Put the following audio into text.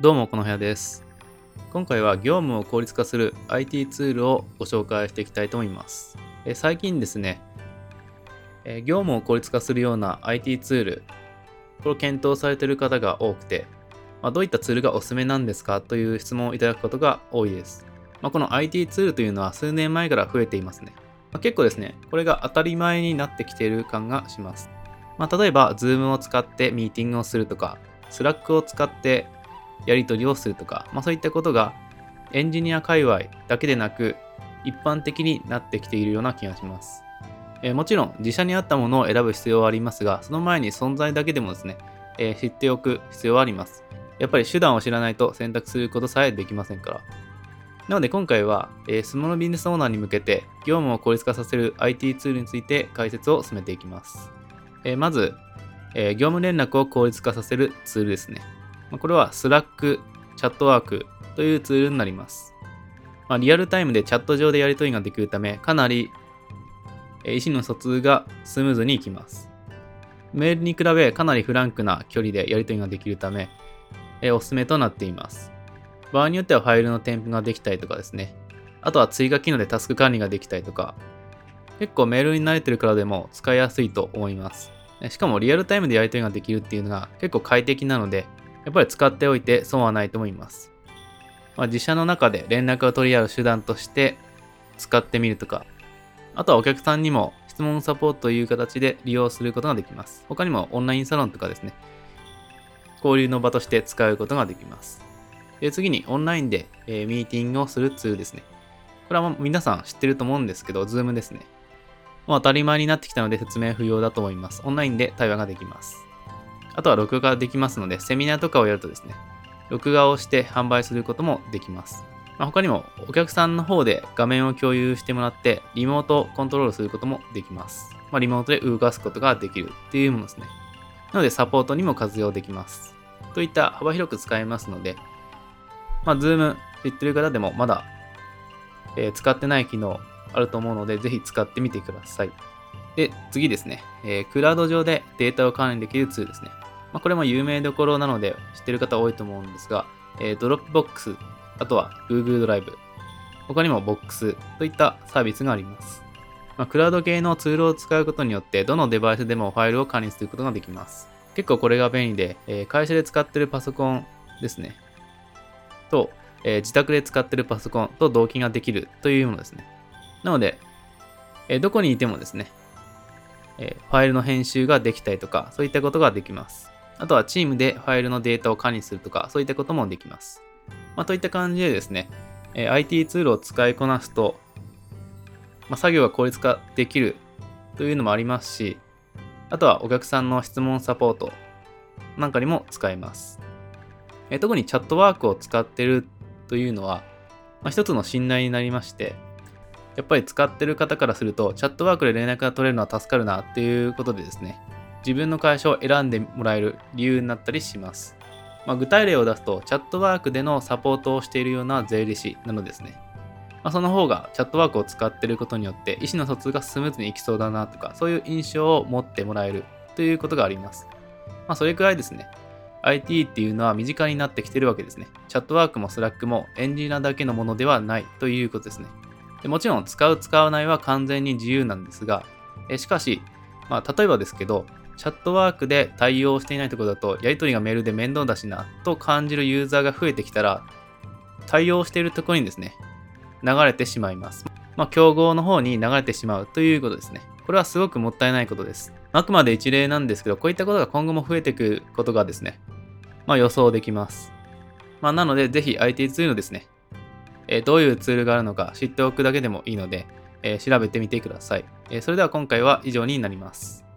どうもこの部屋です。今回は業務を効率化する IT ツールをご紹介していきたいと思います。え最近ですねえ業務を効率化するような IT ツールこれを検討されている方が多くて、ま、どういったツールがおすすめなんですかという質問をいただくことが多いです、ま、この IT ツールというのは数年前から増えていますね、ま、結構ですねこれが当たり前になってきている感がします。ま、例えば、Zoom を使ってミーティングをするとか、Slack を使ってやり取りをするとか、まあ、そういったことがエンジニア界隈だけでなく一般的になってきているような気がします。えー、もちろん自社に合ったものを選ぶ必要はありますが、その前に存在だけでもですね、えー、知っておく必要はあります。やっぱり手段を知らないと選択することさえできませんから。なので今回は、えー、スモールビジネスオーナーに向けて業務を効率化させる IT ツールについて解説を進めていきます。えー、まず、え業務連絡を効率化させるツールですね。これは Slack、チャットワークというツールになります。まあ、リアルタイムでチャット上でやり取りができるため、かなり意思の疎通がスムーズにいきます。メールに比べかなりフランクな距離でやり取りができるため、えおすすめとなっています。場合によってはファイルの添付ができたりとかですね。あとは追加機能でタスク管理ができたりとか、結構メールに慣れてるからでも使いやすいと思います。しかもリアルタイムでやり取りができるっていうのが結構快適なので、やっぱり使っておいて損はないと思います。まあ、自社の中で連絡を取り合う手段として使ってみるとか、あとはお客さんにも質問サポートという形で利用することができます。他にもオンラインサロンとかですね、交流の場として使うことができます。で次にオンラインで、えー、ミーティングをするツールですね。これは皆さん知ってると思うんですけど、Zoom ですね。もう当たり前になってきたので説明不要だと思います。オンラインで対話ができます。あとは録画できますので、セミナーとかをやるとですね、録画をして販売することもできます。まあ、他にもお客さんの方で画面を共有してもらってリモートコントロールすることもできます。まあ、リモートで動かすことができるっていうものですね。なのでサポートにも活用できます。といった幅広く使えますので、まあ、Zoom 知ってる方でもまだ、えー、使ってない機能あると思うので、ぜひ使ってみてください。で、次ですね、えー、クラウド上でデータを管理できるツールですね。まあ、これも有名どころなので知ってる方多いと思うんですが、えー、 Dropbox、あとは Google ドライブ、他にも Box といったサービスがあります。まあ、クラウド系のツールを使うことによって、どのデバイスでもファイルを管理することができます。結構これが便利で、えー、会社で使ってるパソコンですね。と、えー、自宅で使ってるパソコンと同期ができるというものですね。なので、えー、どこにいてもですね、えファイルの編集ができたりとか、そういったことができます。あとはチームでファイルのデータを管理するとか、そういったこともできます。まあ、といった感じでですね、え IT ツールを使いこなすと、まあ、作業が効率化できるというのもありますし、あとはお客さんの質問サポートなんかにも使えます。え特にチャットワークを使ってるというのは、まあ、一つの信頼になりまして、やっぱり使ってる方からすると、チャットワークで連絡が取れるのは助かるなっていうことでですね、自分の会社を選んでもらえる理由になったりします。まあ、具体例を出すと、チャットワークでのサポートをしているような税理士なのですね。まあ、その方が Chatwork を使っていることによって意思の疎通がスムーズにいきそうだなとか、そういう印象を持ってもらえるということがあります。まあ、それくらいですね。IT っていうのは身近になってきてるわけですね。 Chatwork も Slack もエンジニアだけのものではないということですね。でもちろん使う使わないは完全に自由なんですが、えしかし、まあ、例えばですけど、 Chatwork で対応していないところだと、やり取りがメールで面倒だしな、と感じるユーザーが増えてきたら、対応しているところにですね、流れてしまいます。まあ、競合の方に流れてしまうということですね。これはすごくもったいないことです。あくまで一例なんですけど、こういったことが今後も増えていくことがですね、まあ予想できます。まあなので、ぜひ IT ツールのですね、えどういうツールがあるのか知っておくだけでもいいので、え調べてみてください。えそれでは今回は以上になります。